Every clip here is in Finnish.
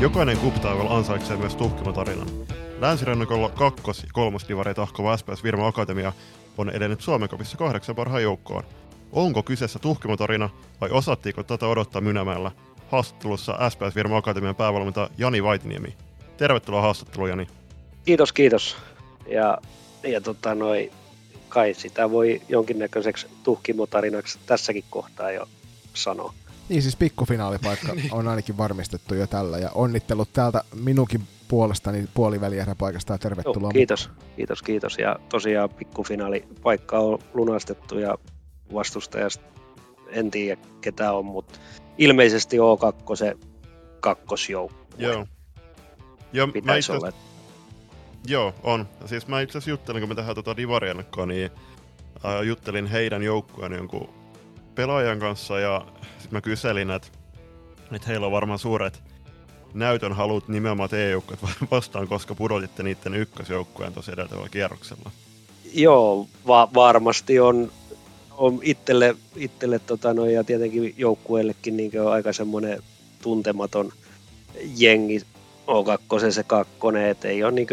Jokainen Kuptaival ansaitsee myös tuhkimotarinan. Länsirannikolla kakkos- ja kolmosdivari tahkova SPS Virma Akatemia on edennyt Suomen kopissa kahdeksan parhaan joukkoon. Onko kyseessä tuhkimotarina vai osattiinko tätä odottaa Mynämäellä? Haastattelussa SPS Virma Akatemian päävalmentaja Jani Vaitiniemi. Tervetuloa haastatteluun Jani. Kiitos, kiitos. Ja, ja tota noi, kai sitä voi jonkinnäköiseksi tuhkimotarinaksi tässäkin kohtaa jo sanoa. Niin siis pikkufinaalipaikka on ainakin varmistettu jo tällä ja onnittelut täältä minunkin puolestani puolivälieräpaikasta ja tervetuloa. Joo, kiitos, kiitos, kiitos. Ja tosiaan pikkufinaalipaikka on lunastettu ja vastustajasta en tiedä ketä on, mutta ilmeisesti O2 se kakkosjoukkue. Joo. Joo, mä itse... olla. Joo, on. Siis mä itse asiassa juttelin, kun me tehdään tuota Divariennakkoa, niin äh, juttelin heidän joukkueen jonkun pelaajan kanssa ja sitten mä kyselin, että, että heillä on varmaan suuret näytön halut nimenomaan EU-joukkueet vastaan, koska pudotitte niiden ykkösjoukkueen tosi edeltävällä kierroksella. Joo, va- varmasti on, on itselle, itselle tota no, ja tietenkin joukkueellekin niin aika semmoinen tuntematon jengi O2 se kakkonen, ei ole niin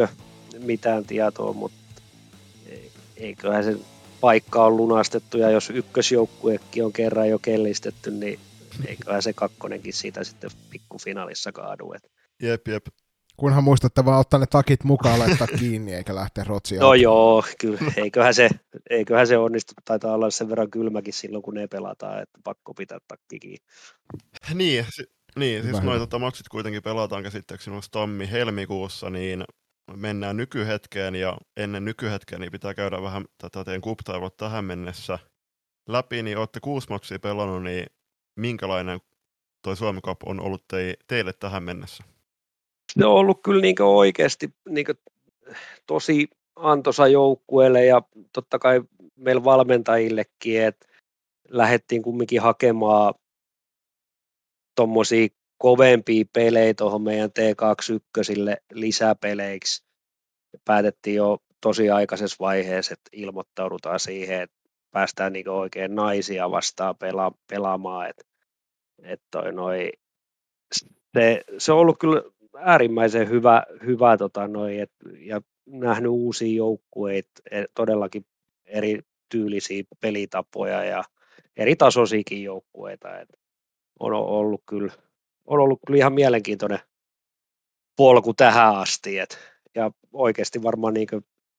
mitään tietoa, mutta eiköhän se paikka on lunastettu ja jos ykkösjoukkuekin on kerran jo kellistetty, niin eiköhän se kakkonenkin siitä sitten pikkufinaalissa kaadu. Et. Jep, jep. Kunhan muistatte vaan ottaa ne takit mukaan, laittaa kiinni eikä lähteä rotsiin. No joo, kyllä. Eiköhän se, eiköhän se onnistu. Taitaa olla sen verran kylmäkin silloin, kun ne pelataan, että pakko pitää takki kiinni. Niin, si- niin siis noita tota, maksit kuitenkin pelataan käsittääkseni tammi-helmikuussa, niin mennään nykyhetkeen ja ennen nykyhetkeä niin pitää käydä vähän tätä teidän kuptaivot tähän mennessä läpi, niin olette kuusi maksia pelannut, niin minkälainen toi Suomi Cup on ollut te, teille tähän mennessä? Se on ollut kyllä niin oikeasti niin tosi antoisa joukkueelle ja totta kai meillä valmentajillekin, että lähdettiin kumminkin hakemaan tuommoisia kovempia pelejä tuohon meidän T21 lisäpeleiksi. Päätettiin jo tosi aikaisessa vaiheessa, että ilmoittaudutaan siihen, että päästään niin oikein naisia vastaan pela, pelaamaan. Et, et toi noi, se, se, on ollut kyllä äärimmäisen hyvä, hyvä tota noi, et, ja nähnyt uusia joukkueita, e, todellakin eri tyylisiä pelitapoja ja eri tasoisiakin joukkueita. Et on ollut kyllä on ollut kyllä ihan mielenkiintoinen polku tähän asti, et, ja oikeasti varmaan niin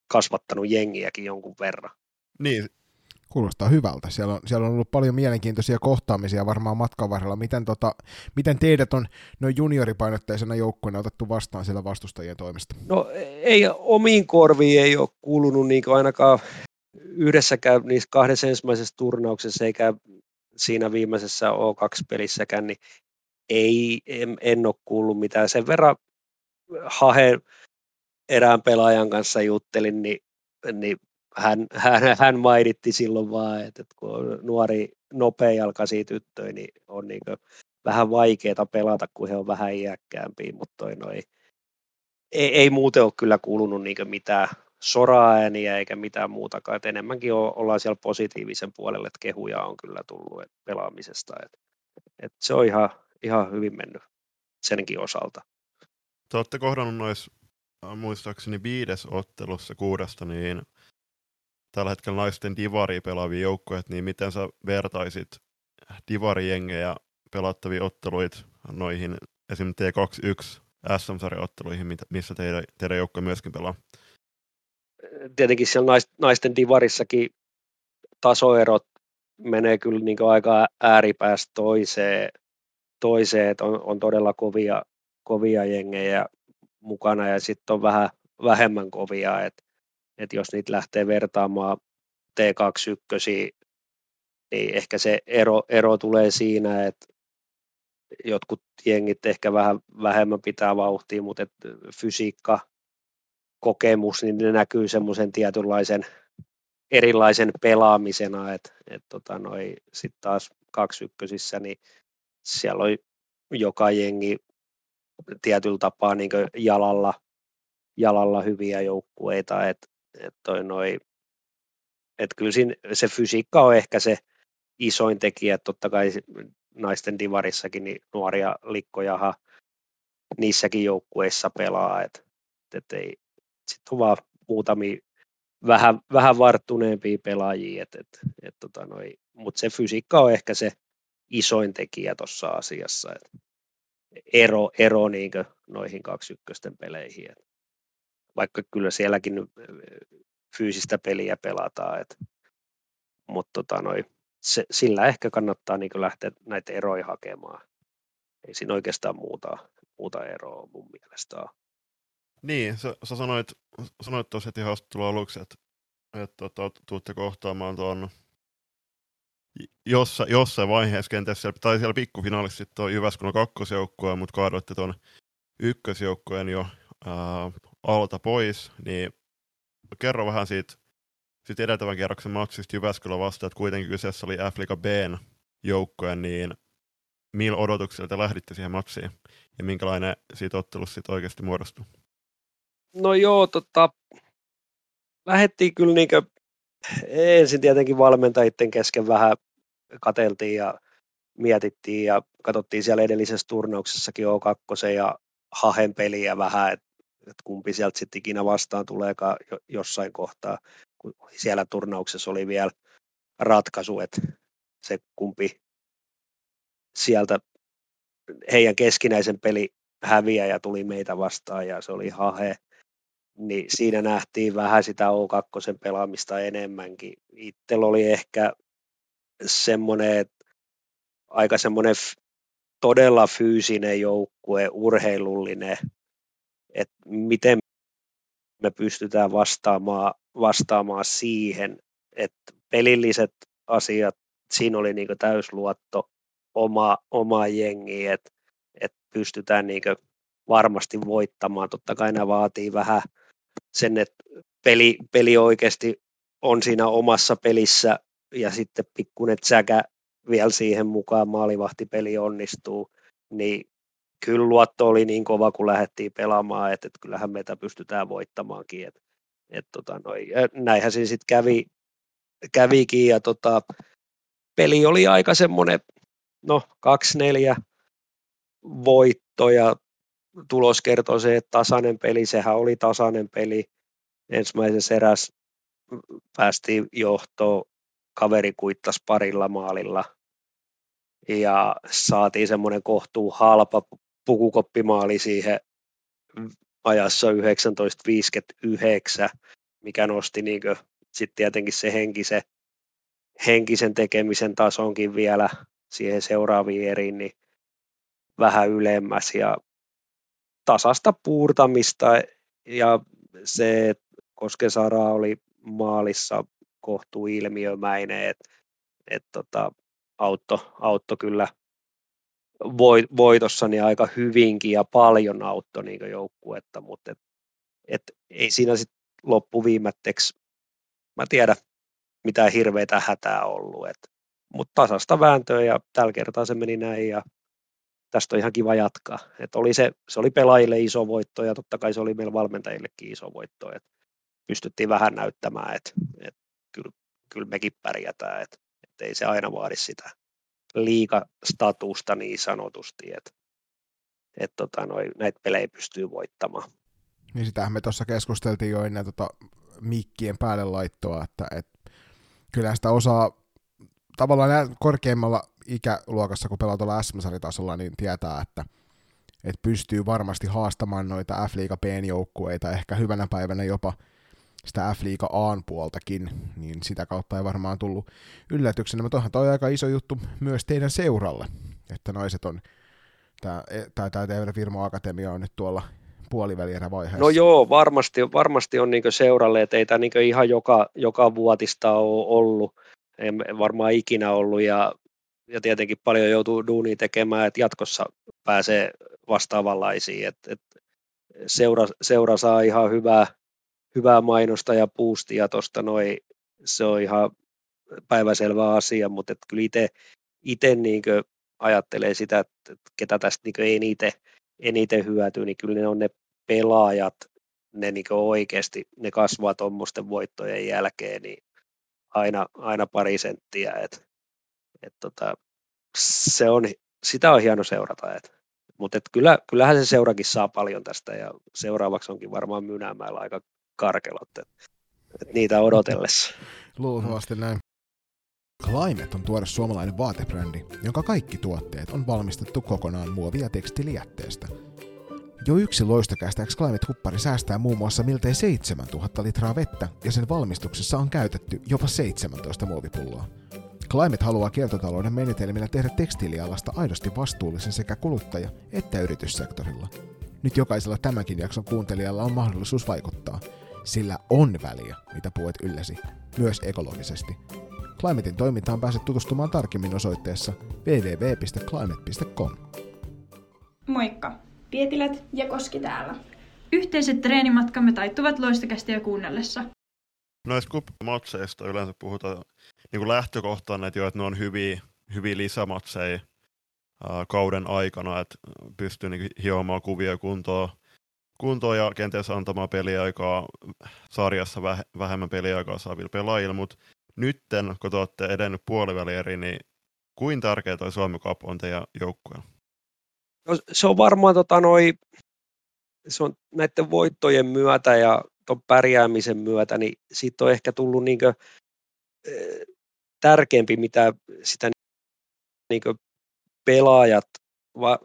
kasvattanut jengiäkin jonkun verran. Niin. Kuulostaa hyvältä. Siellä on, siellä on ollut paljon mielenkiintoisia kohtaamisia varmaan matkan varrella. Miten, tota, miten teidät on noin junioripainotteisena joukkueena otettu vastaan siellä vastustajien toimesta? No ei omiin korviin ei ole kuulunut niin ainakaan yhdessäkään niissä kahdessa ensimmäisessä turnauksessa eikä siinä viimeisessä O2-pelissäkään, niin ei, en, en ole kuullut mitään. Sen verran Hahe erään pelaajan kanssa juttelin, niin, niin hän, hän, hän mainitti silloin vaan, että, kun on nuori nopeajalkaisia tyttöjä, niin on niin vähän vaikeaa pelata, kun he on vähän iäkkäämpiä, mutta toi noi, ei, ei muuten ole kyllä kuulunut niin mitään soraääniä eikä mitään muutakaan, että enemmänkin ollaan siellä positiivisen puolelle, että kehuja on kyllä tullut pelaamisesta, että, että se on ihan, ihan hyvin mennyt senkin osalta. Te olette kohdannut noissa äh, muistaakseni viides ottelussa kuudesta, niin tällä hetkellä naisten divari pelaavia joukkoja, niin miten sä vertaisit divarijengejä pelattavia otteluita noihin esim. T21 SM-sarjaotteluihin, missä teidän, teidän joukko myöskin pelaa? Tietenkin siellä naisten divarissakin tasoerot menee kyllä niin aika ääripäästä toiseen toiseen, että on, on todella kovia, kovia jengejä mukana ja sitten on vähän vähemmän kovia, että et jos niitä lähtee vertaamaan T21, niin ehkä se ero, ero tulee siinä, että jotkut jengit ehkä vähän vähemmän pitää vauhtia, mutta et fysiikka, kokemus, niin ne näkyy semmoisen tietynlaisen erilaisen pelaamisena, että et tota sitten taas kaksi niin siellä oli joka jengi tietyllä tapaa niin jalalla, jalalla hyviä joukkueita, että et toi noi, et kyllä siinä se fysiikka on ehkä se isoin tekijä, totta kai naisten divarissakin niin nuoria likkoja niissäkin joukkueissa pelaa, että et ei, sitten on vaan muutamia vähän, vähän varttuneempia pelaajia, et, et, et, tota mutta se fysiikka on ehkä se isoin tekijä tuossa asiassa, et ero, ero niin noihin kaksi ykkösten peleihin. Et vaikka kyllä sielläkin fyysistä peliä pelataan, et, mutta tota se, sillä ehkä kannattaa niin lähteä näitä eroja hakemaan. Ei siinä oikeastaan muuta, muuta eroa mun mielestä Niin, sä, sä sanoit, sanoit tuossa heti haastattelun aluksi, että, että että tuutte kohtaamaan tuon jossa, jossain vaiheessa kenties siellä, tai siellä pikkufinaalissa sitten on Jyväskylän kakkosjoukkue, mutta kaadoitte tuon ykkösjoukkueen jo ää, alta pois, niin kerro vähän siitä, siitä edeltävän kierroksen matsista Jyväskylän vastaan, että kuitenkin kyseessä oli F-Liga Bn joukkue, niin millä odotuksilla te lähditte siihen matsiin ja minkälainen siitä ottelusta sitten oikeasti muodostui? No joo, tota, lähdettiin kyllä niinkö ensin tietenkin valmentajien kesken vähän kateltiin ja mietittiin ja katsottiin siellä edellisessä turnauksessakin O2 ja Hahen peliä vähän, että et kumpi sieltä sitten ikinä vastaan tuleekaan jossain kohtaa, kun siellä turnauksessa oli vielä ratkaisu, että se kumpi sieltä heidän keskinäisen peli häviä ja tuli meitä vastaan ja se oli Hahe, niin siinä nähtiin vähän sitä O2 pelaamista enemmänkin. Itsellä oli ehkä semmoinen aika semmoinen todella fyysinen joukkue, urheilullinen, että miten me pystytään vastaamaan, vastaamaan siihen, että pelilliset asiat, siinä oli niin täysluotto oma, oma jengi, että, että pystytään niin varmasti voittamaan. Totta kai nämä vaatii vähän sen, että peli, peli oikeasti on siinä omassa pelissä ja sitten pikkuinen säkä vielä siihen mukaan maalivahtipeli onnistuu, niin kyllä luotto oli niin kova, kun lähdettiin pelaamaan, että, että kyllähän meitä pystytään voittamaankin. Et, et tota noi, näinhän se sitten kävi, kävikin ja tota, peli oli aika semmoinen, no 2-4 voitto ja tulos kertoo se, että tasainen peli, sehän oli tasainen peli. Ensimmäisessä eräs päästiin johtoon, kaveri kuittasi parilla maalilla ja saatiin semmoinen kohtuu halpa pukukoppimaali siihen ajassa 1959, mikä nosti niin sitten tietenkin se henkisen, henkisen tekemisen tasonkin vielä siihen seuraaviin eriin, niin vähän ylemmäs ja tasasta puurtamista ja se, Koskesara oli maalissa kohtuu ilmiömäinen, että et tota, auto, auto kyllä voitossa niin aika hyvinkin ja paljon auttoi niin joukkuetta, mutta et, et ei siinä sitten loppuviimetteeksi, mä tiedä, mitään hirveitä hätää ollut, et, mutta tasasta vääntöä ja tällä kertaa se meni näin ja tästä on ihan kiva jatkaa. Et oli se, se oli pelaajille iso voitto ja totta kai se oli meillä valmentajillekin iso voitto, että pystyttiin vähän näyttämään, että et kyllä, kyllä mekin pärjätään, että et ei se aina vaadi sitä liikastatusta niin sanotusti, että et tota, näitä pelejä pystyy voittamaan. Niin sitähän me tuossa keskusteltiin jo ennen tota mikkien päälle laittoa, että et, kyllä sitä osaa tavallaan korkeimmalla ikäluokassa, kun pelaa tuolla SM-saritasolla, niin tietää, että et pystyy varmasti haastamaan noita F-liiga B-joukkueita, ehkä hyvänä päivänä jopa sitä F-liiga A puoltakin, niin sitä kautta ei varmaan tullut yllätyksenä, mutta onhan toi aika iso juttu myös teidän seuralle, että naiset on, tämä, tai tämä teidän firma Akatemia on nyt tuolla puolivälierä vaiheessa. No joo, varmasti, varmasti on niin seuralle, että ei tämä niin ihan joka, joka vuotista ole ollut, en varmaan ikinä ollut, ja, ja tietenkin paljon joutuu duunia tekemään, että jatkossa pääsee vastaavanlaisiin, että, että seura, seura saa ihan hyvää, hyvää mainosta ja puustia tuosta noin, se on ihan päiväselvä asia, mutta et kyllä itse, itse niin ajattelee sitä, että ketä tästä niin eniten, eniten hyötyy, niin kyllä ne on ne pelaajat, ne niin oikeasti, ne kasvaa tuommoisten voittojen jälkeen, niin aina, aina pari senttiä, et, et tota, se on, sitä on hieno seurata, et. Mutta kyllä, kyllähän se seurakin saa paljon tästä ja seuraavaksi onkin varmaan Mynämäellä aika karkelot, että, että niitä odotellessa. Luultavasti näin. Climate on tuore suomalainen vaatebrändi, jonka kaikki tuotteet on valmistettu kokonaan muovia tekstilijätteestä. Jo yksi loistokästä Climate-huppari säästää muun muassa miltei 7000 litraa vettä ja sen valmistuksessa on käytetty jopa 17 muovipulloa. Climate haluaa kiertotalouden menetelmillä tehdä tekstiilialasta aidosti vastuullisen sekä kuluttaja- että yrityssektorilla. Nyt jokaisella tämänkin jakson kuuntelijalla on mahdollisuus vaikuttaa, sillä on väliä, mitä puet ylläsi, myös ekologisesti. Climatein toimintaan pääset tutustumaan tarkemmin osoitteessa www.climate.com. Moikka! Pietilät ja Koski täällä. Yhteiset treenimatkamme taittuvat loistokästiä kuunnellessa. Noista kuppimatseista yleensä puhutaan niin kuin lähtökohtana, että, jo, että ne on hyviä, hyviä lisämatseja kauden aikana, että pystyy niin hiomaan kuvia kuntoon, kuntoon ja kenties antamaan peliaikaa sarjassa väh- vähemmän peliaikaa saaville pelaajille, mutta nytten, kun te olette edennyt puolivälieri, niin kuin tärkeä toi Suomi Cup on teidän joukkueella? No, se on varmaan tota, noi, se on näiden voittojen myötä ja tuon pärjäämisen myötä, niin siitä on ehkä tullut niinkö, äh, tärkeämpi, mitä sitä niinkö pelaajat va,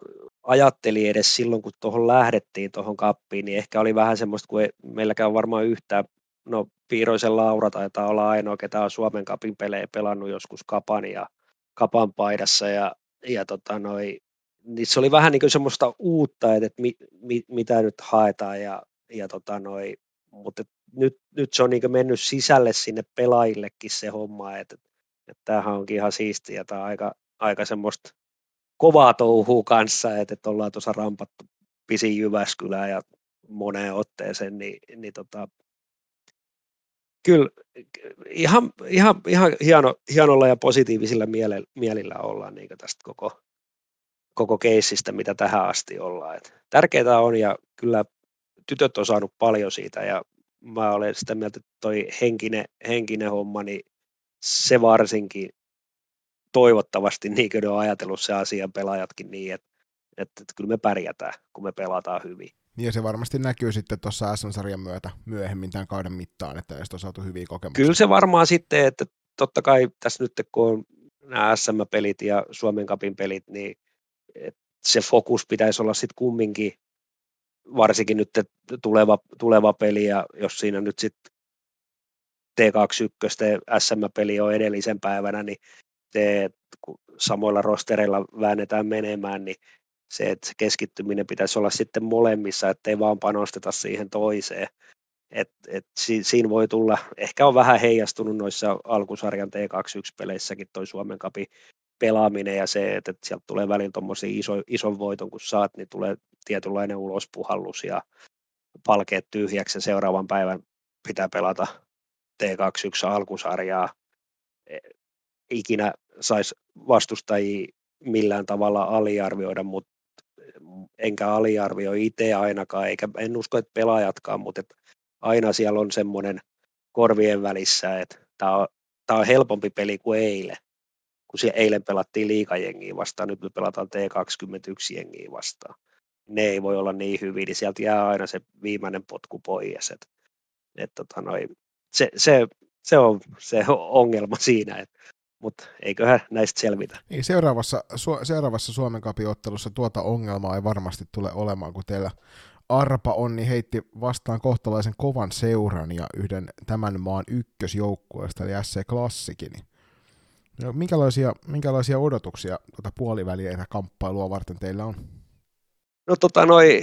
ajatteli edes silloin, kun tuohon lähdettiin tuohon kappiin, niin ehkä oli vähän semmoista, kun ei, meilläkään on varmaan yhtään, no Piiroisen Laura taitaa olla ainoa, ketä on Suomen kapin pelejä pelannut joskus kapan ja kapan paidassa ja, ja tota noi, niin se oli vähän niin kuin semmoista uutta, että, että mi, mi, mitä nyt haetaan, ja, ja tota noi, mutta nyt, nyt se on niin mennyt sisälle sinne pelaajillekin se homma, että, että tämähän onkin ihan siistiä, tämä on aika, aika semmoista kovaa touhua kanssa, että, että ollaan tuossa rampattu pisin Jyväskylään ja moneen otteeseen, niin, niin tota, kyllä ihan, ihan, ihan hieno, hienolla ja positiivisilla mielillä ollaan niin tästä koko, koko keissistä, mitä tähän asti ollaan. Et tärkeää on ja kyllä tytöt on saanut paljon siitä ja mä olen sitä mieltä, että toi henkinen, henkinen homma, niin se varsinkin toivottavasti niin kuin on ajatellut se asian pelaajatkin niin, että, että, että kyllä me pärjätään, kun me pelataan hyvin. Niin ja se varmasti näkyy sitten tuossa SM-sarjan myötä myöhemmin tämän kauden mittaan, että näistä on saatu hyviä kokemuksia. Kyllä se varmaan sitten, että totta kai tässä nyt kun on nämä SM-pelit ja Suomen kapin pelit, niin se fokus pitäisi olla sitten kumminkin, varsinkin nyt tuleva, tuleva peli, ja jos siinä nyt sitten T21 SM-peli on edellisen päivänä, niin se, kun samoilla rostereilla väännetään menemään, niin se, että se keskittyminen pitäisi olla sitten molemmissa, ettei vaan panosteta siihen toiseen. Et, et si, siinä voi tulla, ehkä on vähän heijastunut noissa alkusarjan T21-peleissäkin toi Suomen kapi pelaaminen ja se, että, että sieltä tulee välillä tuommoisia iso, ison voiton, kun saat, niin tulee tietynlainen ulospuhallus ja palkeet tyhjäksi ja seuraavan päivän pitää pelata T21 alkusarjaa. E, ikinä saisi vastustajia millään tavalla aliarvioida, mutta enkä aliarvioi itse ainakaan, eikä en usko, että pelaajatkaan, mutta että aina siellä on semmoinen korvien välissä, että tämä on, tämä on helpompi peli kuin eilen kun siellä eilen pelattiin liikajengiä vastaan, nyt me pelataan T21-jengiä vastaan. Ne ei voi olla niin hyviä, niin sieltä jää aina se viimeinen potku pois. Et, et tota noi, se, se, se, on se ongelma siinä, et, mutta eiköhän näistä selvitä. Niin, seuraavassa, su, seuraavassa Suomen kapiottelussa tuota ongelmaa ei varmasti tule olemaan, kun teillä Arpa Onni heitti vastaan kohtalaisen kovan seuran ja yhden tämän maan ykkösjoukkueesta, eli SC Klassikin. Niin No, minkälaisia, minkälaisia odotuksia tuota puoliväliä kamppailua varten teillä on? No tota noi,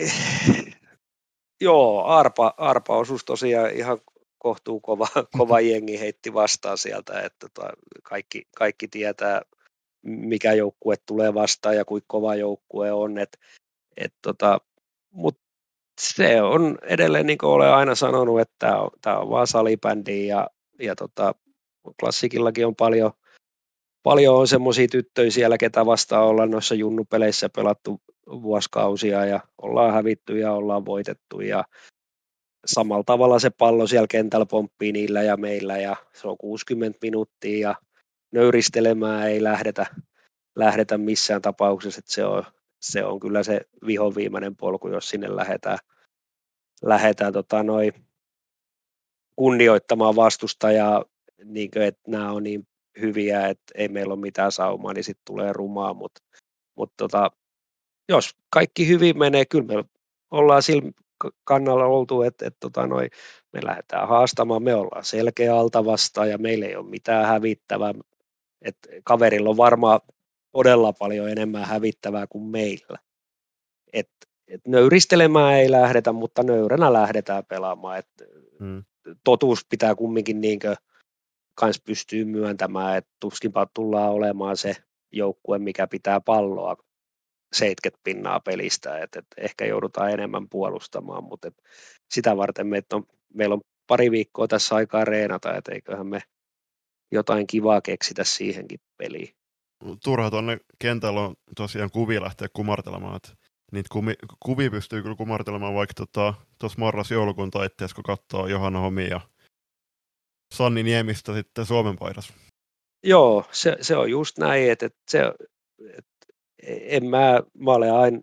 joo, Arpa, Arpa osuus tosiaan ihan kohtuu kova, kova jengi heitti vastaan sieltä, että tota, kaikki, kaikki tietää, mikä joukkue tulee vastaan ja kuinka kova joukkue on, et, et tota, mutta se on edelleen, niin kuin olen aina sanonut, että tämä on, on vaan salibändi ja, ja tota, klassikillakin on paljon, paljon on semmoisia tyttöjä siellä, ketä vastaan ollaan noissa junnupeleissä pelattu vuosikausia ja ollaan hävitty ja ollaan voitettu ja samalla tavalla se pallo siellä kentällä pomppii niillä ja meillä ja se on 60 minuuttia ja nöyristelemään ei lähdetä, lähdetä missään tapauksessa, että se on se on kyllä se vihon viimeinen polku, jos sinne lähdetään, lähdetään tota, noi, kunnioittamaan vastustajaa, niin kuin, että nämä on niin hyviä, että ei meillä ole mitään saumaa, niin sitten tulee rumaa, mutta mut tota, jos kaikki hyvin menee, kyllä me ollaan sillä kannalla oltu, että, että tota noi, me lähdetään haastamaan, me ollaan selkeä alta vastaan ja meillä ei ole mitään hävittävää. Et kaverilla on varmaan todella paljon enemmän hävittävää kuin meillä. Et, et nöyristelemään ei lähdetä, mutta nöyränä lähdetään pelaamaan. Et hmm. Totuus pitää kumminkin niinkö kans pystyy myöntämään, että tuskinpa tullaan olemaan se joukkue, mikä pitää palloa 70 pinnaa pelistä, että et ehkä joudutaan enemmän puolustamaan, mutta et sitä varten me, on, meillä on pari viikkoa tässä aikaa reenata, että eiköhän me jotain kivaa keksitä siihenkin peliin. Turha tuonne kentällä on tosiaan kuvi lähteä kumartelemaan, että niitä kumi, kuvia pystyy kyllä kumartelemaan vaikka tuossa tota, marras-joulukuun taitteessa, kun katsoo Johanna Homi ja Sanni Niemistä sitten Suomen paidassa. Joo, se, se on just näin, että, että se, en mä, mä olen aina,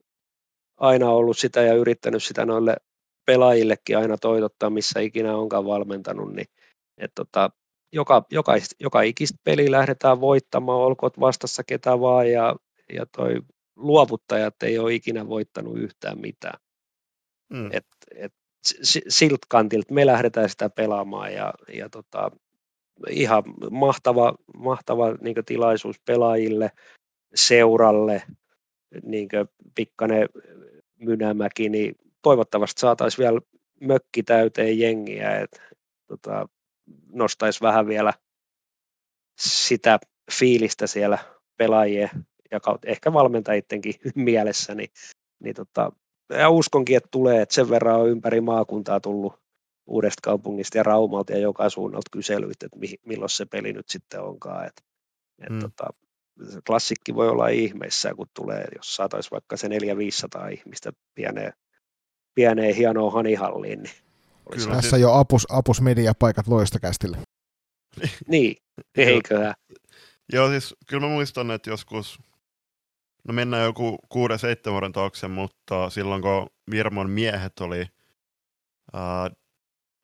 aina ollut sitä ja yrittänyt sitä noille pelaajillekin aina toitottaa, missä ikinä onkaan valmentanut, niin että tota, joka, joka, joka ikistä peli lähdetään voittamaan, olkoot vastassa ketä vaan, ja, ja toi luovuttajat ei ole ikinä voittanut yhtään mitään. Mm. Et, et, siltä kantilta me lähdetään sitä pelaamaan, ja, ja tota, ihan mahtava, mahtava niin tilaisuus pelaajille, seuralle, niin pikkainen Mynämäki, niin toivottavasti saataisiin vielä mökki täyteen jengiä, että tota, nostaisi vähän vielä sitä fiilistä siellä pelaajien ja ehkä valmentajittenkin mielessä, niin, niin tota, ja uskonkin, että tulee, että sen verran on ympäri maakuntaa tullut uudesta kaupungista ja Raumalta ja joka suunnalta kyselyitä, että milloin se peli nyt sitten onkaan. Et, et mm. tota, klassikki voi olla ihmeissä, kun tulee, jos saataisiin vaikka se 400-500 ihmistä pieneen, pieneen hienoon hanihalliin. Niin Kyllä, Tässä jo apus, apus mediapaikat loistokästille. niin, eiköhän. Joo, siis kyllä mä muistan, että joskus, no mennään joku 6-7 vuoden taakse, mutta silloin kun Virmon miehet oli äh,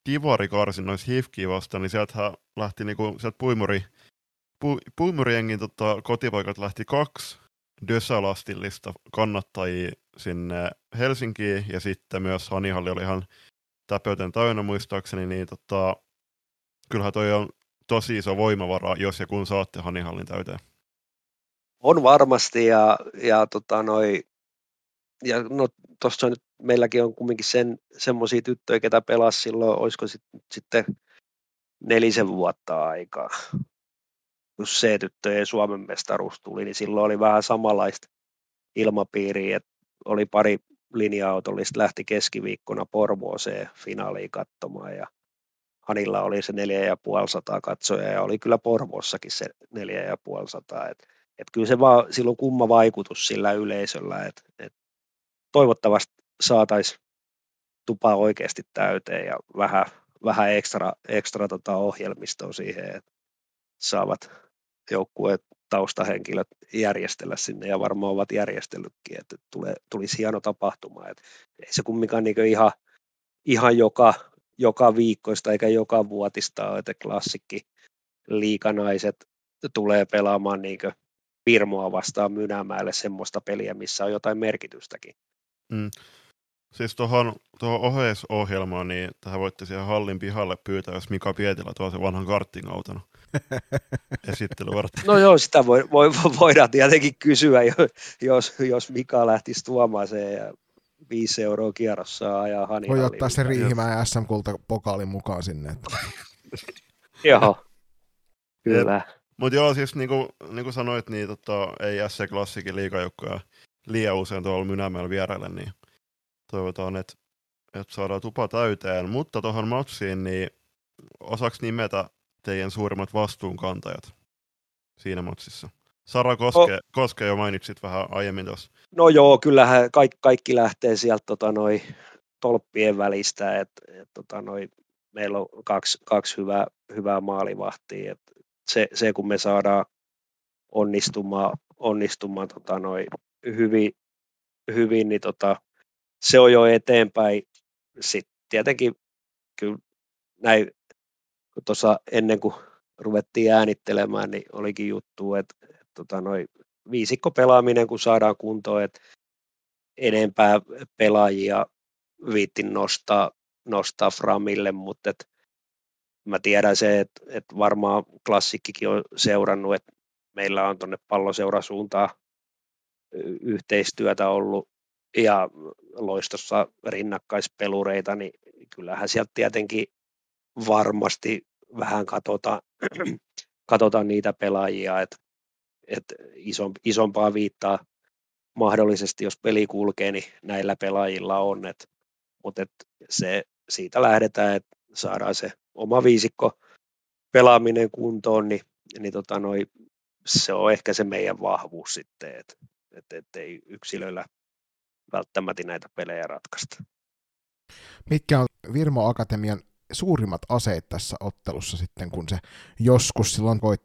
Divari karsinnoissa Hifkiä vastaan, niin sieltä lähti niinku, sieltä puimuri pu, tota, kotipaikat lähti kaksi Dösalastillista kannattajia sinne Helsinkiin, ja sitten myös Hanihalli oli ihan täpöten täynnä muistaakseni, niin tota, kyllähän toi on tosi iso voimavara, jos ja kun saatte Hanihallin täyteen. On varmasti, ja, ja tota noi, ja no tuossa nyt meilläkin on kumminkin sen, semmoisia tyttöjä, ketä pelasi silloin, olisiko sit, sitten nelisen vuotta aikaa kun C-tyttöjen Suomen mestaruus tuli, niin silloin oli vähän samanlaista ilmapiiriä, että oli pari linja-autollista lähti keskiviikkona Porvooseen finaaliin katsomaan ja Hanilla oli se 4500 katsoja ja oli kyllä Porvoossakin se 4500. Et, et kyllä se vaan silloin kumma vaikutus sillä yleisöllä, että et toivottavasti saataisiin tupa oikeasti täyteen ja vähän, vähän ekstra, ekstra tota ohjelmistoa siihen, että saavat joukkueet taustahenkilöt järjestellä sinne ja varmaan ovat järjestellytkin, että tulee, tulisi hieno tapahtuma. Että ei se kumminkaan niin ihan, ihan joka, joka viikkoista eikä joka vuotista että klassikki liikanaiset tulee pelaamaan niin Pirmoa vastaan Mynämäelle semmoista peliä, missä on jotain merkitystäkin. Mm. Siis tuohon, tuohon oheisohjelmaan, niin tähän voitte siihen hallin pihalle pyytää, jos Mika Pietilä tuo sen vanhan karttingauton esittelyvartti. No joo, sitä voi, voi, voidaan tietenkin kysyä, jos, jos Mika lähtisi tuomaan se ja 5 euroa kierrossa ajaa Hani Voi ottaa se Riihimäen SM-kulta pokaalin mukaan sinne. joo, kyllä. Mutta joo, siis niin kuin, niin kuin sanoit, niin tota, ei SC Klassikin liikajoukkoja liian usein tuolla Mynämäellä vieraille, niin toivotaan, että, että saadaan tupa täyteen. Mutta tuohon matsiin, niin osaks nimetä teidän suurimmat vastuunkantajat siinä matsissa? Sara Koske, oh. Koske jo mainitsit vähän aiemmin tuossa. No joo, kyllähän kaikki, kaikki lähtee sieltä tota, noi, tolppien välistä, että et, tota, noi, meillä on kaksi, kaksi hyvää, hyvää maalivahtia. Et se, se, kun me saadaan onnistumaan, onnistumaan tota, noi, hyvin, hyvin, niin tota, se on jo eteenpäin. Sitten tietenkin kyllä näin, kun tuossa ennen kuin ruvettiin äänittelemään, niin olikin juttu, että, tota, noi viisikko pelaaminen, kun saadaan kuntoon, että enempää pelaajia viittin nostaa, nostaa Framille, mutta et mä tiedän se, että, että varmaan klassikkikin on seurannut, että meillä on tuonne palloseurasuuntaan yhteistyötä ollut ja loistossa rinnakkaispelureita, niin kyllähän sieltä tietenkin varmasti vähän katsotaan, katsotaan niitä pelaajia, että, että isompaa viittaa mahdollisesti, jos peli kulkee, niin näillä pelaajilla on, että, mutta että se, siitä lähdetään, että saadaan se oma viisikko pelaaminen kuntoon, niin, niin tota noi, se on ehkä se meidän vahvuus sitten, että, että, että ei yksilöillä välttämättä näitä pelejä ratkaista. Mitkä on Virmo Akatemian suurimmat aseet tässä ottelussa sitten, kun se joskus silloin voit?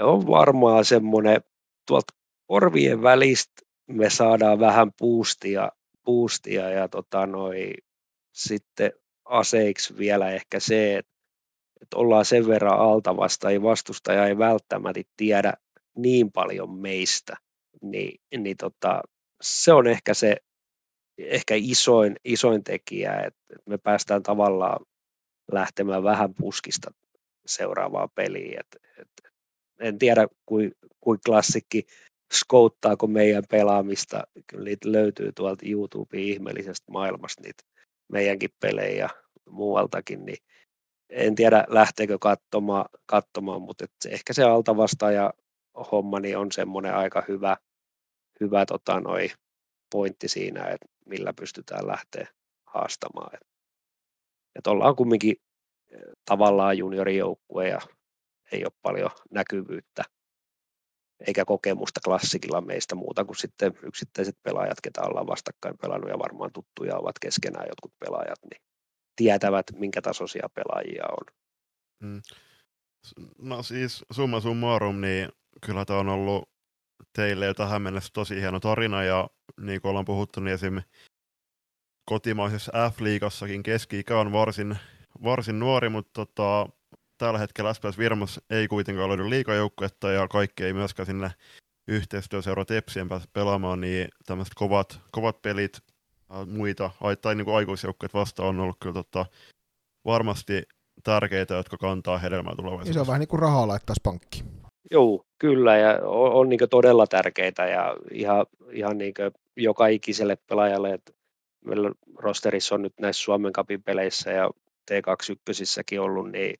On varmaan semmoinen tuolta korvien välistä me saadaan vähän puustia, puustia ja tota noi, sitten aseiksi vielä ehkä se, että, että ollaan sen verran altavasta, ei vastustaja ei välttämättä tiedä niin paljon meistä, niin, niin tota, se on ehkä se ehkä isoin, isoin tekijä, että me päästään tavallaan lähtemään vähän puskista seuraavaa peliä. Et, et, en tiedä, kuin, kuin klassikki skouttaako meidän pelaamista. Kyllä niitä löytyy tuolta YouTubein ihmeellisestä maailmasta niitä meidänkin pelejä muualtakin, niin en tiedä lähteekö katsomaan, katsomaan mutta et ehkä se altavastaaja homma niin on semmoinen aika hyvä, hyvä tota, noi pointti siinä, että millä pystytään lähteä haastamaan. Et, et ollaan kumminkin tavallaan juniorijoukkue ja ei ole paljon näkyvyyttä eikä kokemusta klassikilla meistä muuta kuin sitten yksittäiset pelaajat, ketä ollaan vastakkain pelannut ja varmaan tuttuja ovat keskenään jotkut pelaajat, niin tietävät, minkä tasoisia pelaajia on. Mm. No siis summa summarum, niin kyllä tämä on ollut teille jo tähän mennessä tosi hieno tarina ja niin kuin ollaan puhuttu, niin esim. Kotimaisessa F-liigassakin keski-ikä on varsin, varsin nuori, mutta tota, tällä hetkellä SPS Virmas ei kuitenkaan löydy liikajoukkuetta ja kaikki ei myöskään sinne yhteistyöseura Tepsien pääse pelaamaan, niin tämmöiset kovat, kovat pelit muita, tai niin kuin aikuisjoukkueet vastaan on ollut kyllä tota, varmasti tärkeitä, jotka kantaa hedelmää tulevaisuudessa. se on vähän niin kuin rahaa laittaisi pankki. Joo, kyllä, ja on, on niin todella tärkeitä, ja ihan, ihan niin joka ikiselle pelaajalle, että meillä rosterissa on nyt näissä Suomen kapin peleissä ja T21 ollut, niin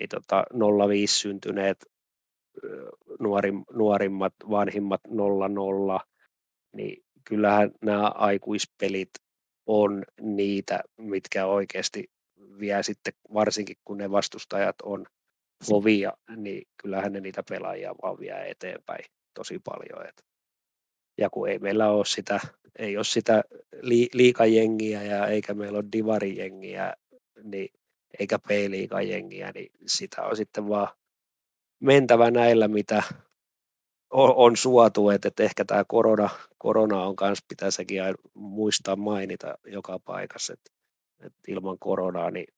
niin tota 05 syntyneet nuorim, nuorimmat, vanhimmat 00, niin kyllähän nämä aikuispelit on niitä, mitkä oikeasti vie sitten, varsinkin kun ne vastustajat on kovia, niin kyllähän ne niitä pelaajia vaan vie eteenpäin tosi paljon. Et. Ja kun ei meillä ole sitä, ei ole sitä li, liikajengiä ja eikä meillä ole divarijengiä, niin eikä p jengiä, niin sitä on sitten vaan mentävä näillä, mitä on, on suotu, että, että ehkä tämä korona, korona on myös, pitäisikin muistaa mainita joka paikassa, että, että ilman koronaa niin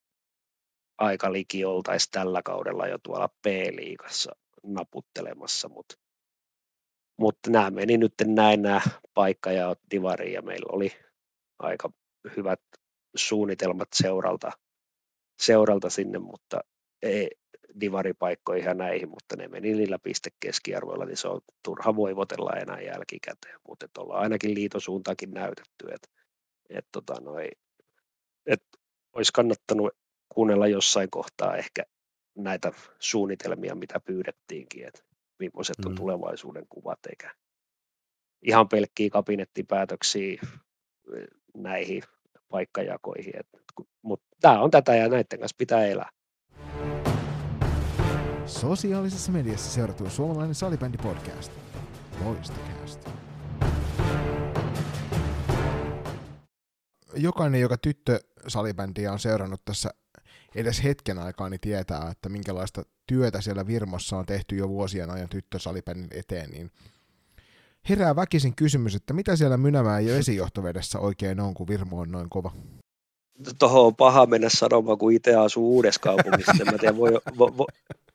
aika liki oltaisiin tällä kaudella jo tuolla P-liigassa naputtelemassa, mutta mutta nämä meni nyt näin nämä paikka ja divariin ja meillä oli aika hyvät suunnitelmat seuralta seuralta sinne, mutta ei divaripaikkoihin ja näihin, mutta ne meni niillä pistekeskiarvoilla, niin se on turha voivotella enää jälkikäteen, mutta ollaan ainakin liitosuuntaakin näytetty, että, että, tota että olisi kannattanut kuunnella jossain kohtaa ehkä näitä suunnitelmia, mitä pyydettiinkin, että millaiset on mm. tulevaisuuden kuvat, eikä ihan pelkkiä kabinettipäätöksiä näihin paikkajakoihin. Mutta tämä on tätä ja näiden kanssa pitää elää. Sosiaalisessa mediassa seurattu suomalainen salibändi podcast. Loistokäästä. Jokainen, joka tyttö salibändiä on seurannut tässä edes hetken aikaa, niin tietää, että minkälaista työtä siellä Virmossa on tehty jo vuosien ajan tyttösalibändin eteen, niin herää väkisin kysymys, että mitä siellä Mynämäen vesijohtovedessä oikein on, kun Virmo on noin kova? Tuohon on paha mennä sanomaan, kun itse asuu uudessa kaupungissa. Mä tiedän, voi, voi,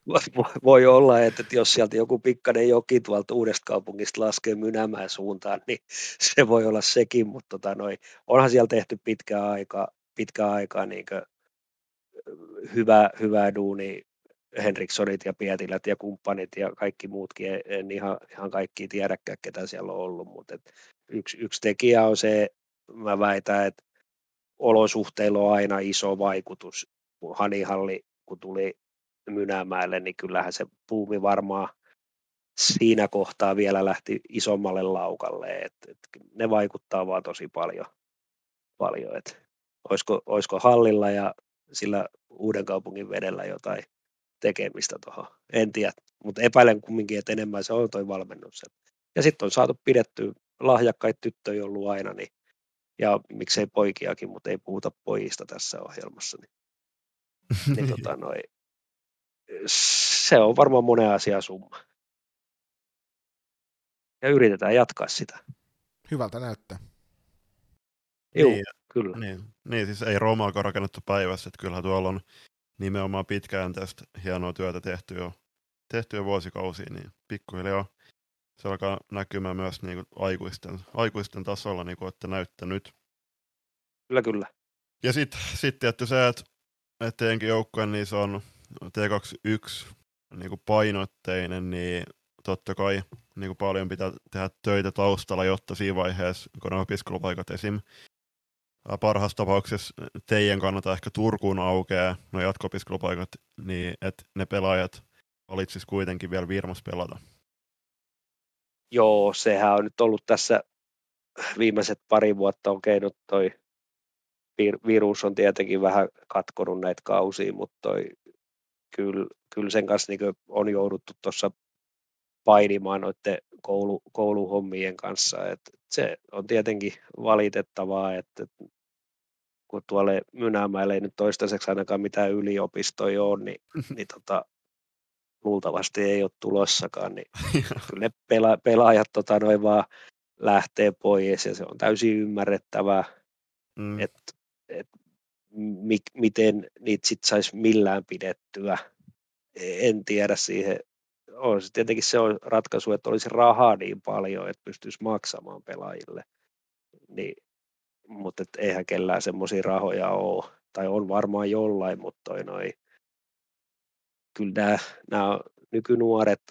voi, voi, olla, että jos sieltä joku pikkainen joki tuolta uudesta kaupungista laskee Mynämäen suuntaan, niin se voi olla sekin, mutta tota noi, onhan siellä tehty pitkää aikaa, pitkää aikaa niin hyvä, hyvää duuni Henrikssonit ja Pietilät ja kumppanit ja kaikki muutkin, en ihan, ihan kaikki tiedäkään, ketä siellä on ollut, mutta et yksi, yksi tekijä on se, mä väitän, että olosuhteilla on aina iso vaikutus. Kun Hanihalli, kun tuli Mynämäelle, niin kyllähän se puumi varmaan siinä kohtaa vielä lähti isommalle laukalle. Et, et ne vaikuttaa vaan tosi paljon. paljon et olisiko, olisiko hallilla ja sillä uuden kaupungin vedellä jotain tekemistä tuohon. En tiedä, mutta epäilen kumminkin, että enemmän se on toi valmennus. Ja sitten on saatu pidetty lahjakkaita tyttöjä ollut aina, niin, ja miksei poikiakin, mutta ei puhuta pojista tässä ohjelmassa. Niin, niin tota noi, se on varmaan monen asian summa. Ja yritetään jatkaa sitä. Hyvältä näyttää. Joo, niin, kyllä. Niin, niin, siis ei Roomaakaan rakennettu päivässä, että kyllähän tuolla on nimenomaan pitkäjänteistä hienoa työtä tehty jo, tehty jo vuosikausia, niin pikkuhiljaa se alkaa näkymään myös niin kuin aikuisten, aikuisten tasolla, niin kuin olette näyttänyt. Kyllä, kyllä. Ja sitten sit tietty se, että, että teidänkin joukkojen niin se on T21 niin kuin painotteinen, niin totta kai niin kuin paljon pitää tehdä töitä taustalla, jotta siinä vaiheessa, kun on opiskelupaikat esim parhaassa tapauksessa teidän kannalta ehkä Turkuun aukeaa no jatko-opiskelupaikat, niin että ne pelaajat valitsis kuitenkin vielä Virmas pelata. Joo, sehän on nyt ollut tässä viimeiset pari vuotta, okei, okay, no toi virus on tietenkin vähän katkonut näitä kausia, mutta toi, kyllä, kyllä sen kanssa niin on jouduttu tuossa painimaan noiden koulu, kouluhommien kanssa. Et se on tietenkin valitettavaa, että kun tuolle Mynämäelle ei nyt toistaiseksi ainakaan mitään yliopistoja ole, niin, niin tota, luultavasti ei ole tulossakaan, niin kyllä ne pela, pelaajat tota, noin vaan lähtee pois ja se on täysin ymmärrettävää, mm. että et, mi, miten niitä sitten saisi millään pidettyä. En tiedä siihen on se tietenkin se on ratkaisu, että olisi rahaa niin paljon, että pystyisi maksamaan pelaajille. Niin, mutta et eihän kellään semmoisia rahoja ole. Tai on varmaan jollain, mutta toi noi, kyllä nämä, nämä nykynuoret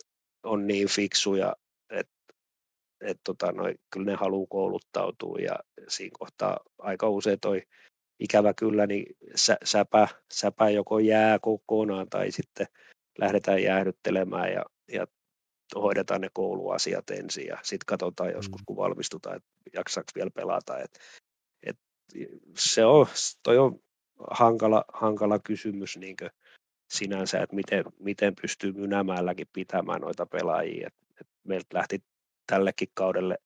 on niin fiksuja, että et tota noi, kyllä ne haluaa kouluttautua ja siinä kohtaa aika usein toi ikävä kyllä, niin sä, säpä, säpä joko jää kokonaan tai sitten lähdetään jäähdyttelemään ja, ja hoidetaan ne kouluasiat ensin ja sitten katsotaan joskus, mm. kun valmistutaan, että jaksaako vielä pelata. Et se on, toi on hankala, hankala kysymys niin sinänsä, että miten, miten pystyy Mynämäälläkin pitämään noita pelaajia. Et, et meiltä lähti tällekin kaudelle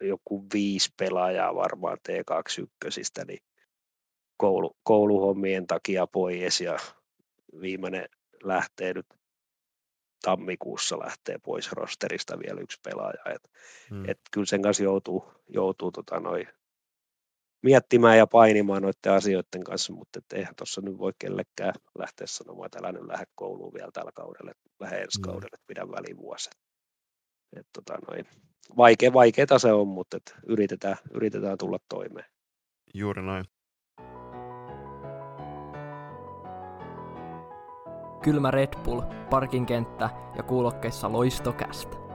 joku viisi pelaajaa varmaan T21, niin koulu, kouluhommien takia pois ja viimeinen lähtee nyt tammikuussa lähtee pois rosterista vielä yksi pelaaja. Et, hmm. et kyllä sen kanssa joutuu, joutuu tota noi, miettimään ja painimaan noiden asioiden kanssa, mutta et eihän tuossa nyt voi kellekään lähteä sanomaan, että älä nyt lähde kouluun vielä tällä kaudella, lähde ensi kaudelle, että pidä välivuosi. Et tota noi, vaikea, vaikeeta se on, mutta et yritetään, yritetään tulla toimeen. Juuri näin. kylmä Red Bull, parkinkenttä ja kuulokkeissa loistokästä.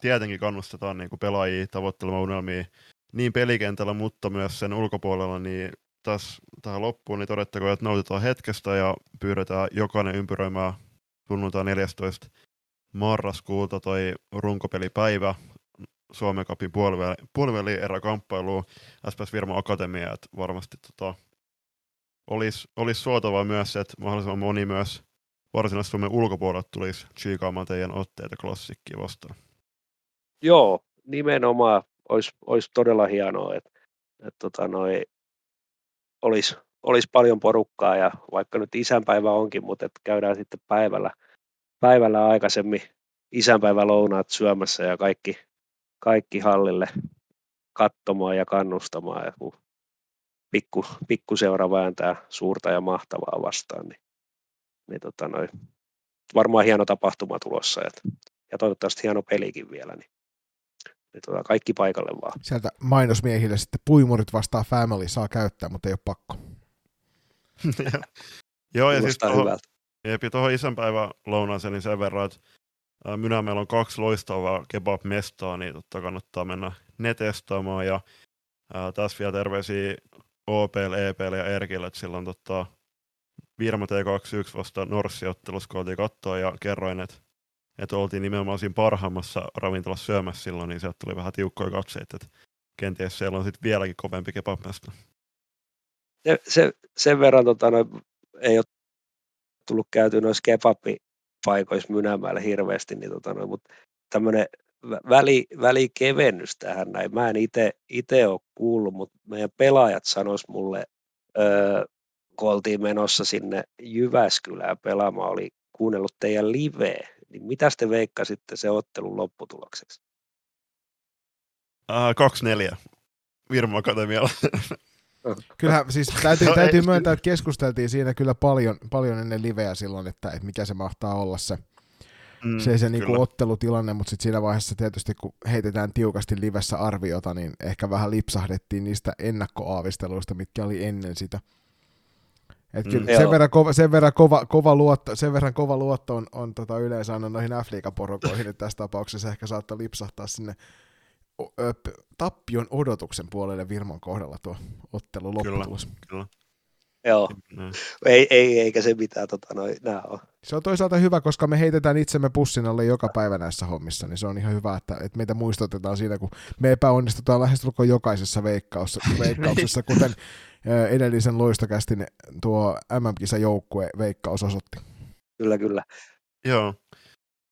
Tietenkin kannustetaan niin kuin pelaajia tavoittelemaan unelmia niin pelikentällä, mutta myös sen ulkopuolella, niin tässä tähän loppuun niin todettakoon, että nautitaan hetkestä ja pyydetään jokainen ympyröimään sunnuntai 14. marraskuuta toi runkopelipäivä Suomen Cupin puoliväli, puoliväli kamppailu SPS Virma Akatemia, että varmasti tota, olisi, olisi suotavaa myös että mahdollisimman moni myös varsinaisesti Suomen ulkopuolelta tulisi tsiikaamaan teidän otteita klassikkiin vastaan. Joo, nimenomaan olisi, olisi todella hienoa, että, että tota noi, olisi, olisi paljon porukkaa ja vaikka nyt isänpäivä onkin, mutta että käydään sitten päivällä, päivällä aikaisemmin isänpäivä lounaat syömässä ja kaikki, kaikki hallille katsomaan ja kannustamaan. Ja kun pikku, pikkuseura vääntää suurta ja mahtavaa vastaan, niin, niin tota noi, varmaan hieno tapahtuma tulossa. Et, ja toivottavasti hieno pelikin vielä, niin, niin tota, kaikki paikalle vaan. Sieltä mainosmiehille sitten puimurit vastaa family saa käyttää, mutta ei ole pakko. Joo, ja siis tuohon, Jepi, tuohon isänpäivän lounaaseen niin sen verran, että minä meillä on kaksi loistavaa kebab-mestaa, niin totta kannattaa mennä ne testaamaan. Ja ää, tässä vielä terveisiä OPL, EPL ja Erkille, että silloin tota, Virma T21 vasta Norssiottelussa, kun oltiin kattoa ja kerroin, että, että oltiin nimenomaan siinä parhaimmassa ravintolassa syömässä silloin, niin sieltä tuli vähän tiukkoja katseita, että kenties siellä on sitten vieläkin kovempi kebabmesta. Se, se, sen verran tota, no, ei ole tullut käyty noissa kebabipaikoissa mynämällä hirveästi, niin tota, no, mutta tämmöinen väli, välikevennys tähän näin. Mä en itse ole kuullut, mutta meidän pelaajat sanois mulle, öö, kun oltiin menossa sinne Jyväskylään pelaamaan, oli kuunnellut teidän liveä, niin mitä te veikkasitte se ottelun lopputulokseksi? Uh, 2-4 Virmo Akatemialla. Kyllä, siis täytyy, täytyy myöntää, että keskusteltiin siinä kyllä paljon, paljon ennen liveä silloin, että, että mikä se mahtaa olla se, mm, se, se niinku ottelutilanne, mutta sitten siinä vaiheessa tietysti kun heitetään tiukasti livessä arviota, niin ehkä vähän lipsahdettiin niistä ennakkoaavisteluista, mitkä oli ennen sitä. Et mm, sen, verran kova, sen, verran kova, kova luotto, sen verran kova luotto on, on tota yleensä aina noihin F-liigaporukoihin, että tässä tapauksessa ehkä saattaa lipsahtaa sinne tappion odotuksen puolelle Virman kohdalla tuo ottelu lopputulos. Kyllä, kyllä. Joo, mm. ei, ei, eikä se mitään tota, noin, nää on. Se on toisaalta hyvä, koska me heitetään itsemme pussin alle joka päivä näissä hommissa, niin se on ihan hyvä, että, että meitä muistutetaan siinä, kun me epäonnistutaan lähestulkoon jokaisessa veikkauksessa, kuten edellisen loistokästin tuo MM-kisa joukkue veikkaus osoitti. Kyllä, kyllä. Joo.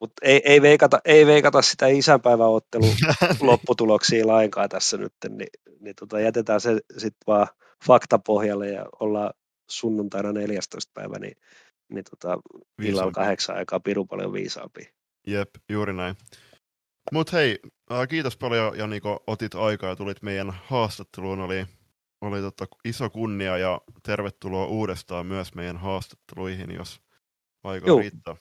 Mutta ei, ei, veikata, ei veikata sitä isänpäiväottelun lopputuloksia lainkaan tässä nyt, niin, niin tota, jätetään se sitten vaan faktapohjalle ja ollaan sunnuntaina 14. päivä, niin, niin tota, illalla kahdeksan aikaa piru paljon viisaampi. Jep, juuri näin. Mutta hei, kiitos paljon Jani, kun otit aikaa ja tulit meidän haastatteluun. Oli, oli tota iso kunnia ja tervetuloa uudestaan myös meidän haastatteluihin, jos aika Juu. riittää.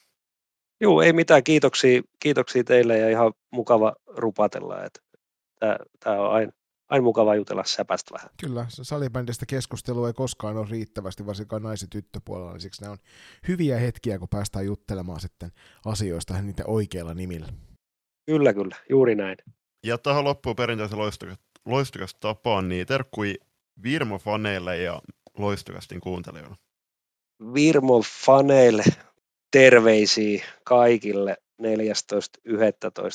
Joo, ei mitään. Kiitoksia, kiitoksia teille ja ihan mukava rupatella. Tämä on aina, aina mukava jutella säpästä vähän. Kyllä, salibändistä keskustelua ei koskaan ole riittävästi, varsinkaan naiset tyttöpuolella, niin siksi ne on hyviä hetkiä, kun päästään juttelemaan sitten asioista niiden oikeilla nimillä. Kyllä, kyllä, juuri näin. Ja tähän loppuun perinteisen loistokas, loistokas tapaan, niin terkkui Virmo-faneille ja loistokastin kuuntelijoille. Virmo-faneille terveisiä kaikille 14.11.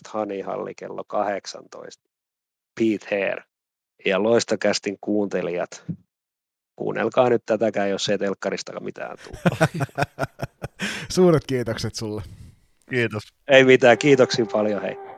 Hanihalli kello 18. Pete Hair ja Loistokästin kuuntelijat. Kuunnelkaa nyt tätäkään, jos ei telkkaristakaan mitään tule. Suuret kiitokset sulle. Kiitos. Ei mitään, kiitoksia paljon hei.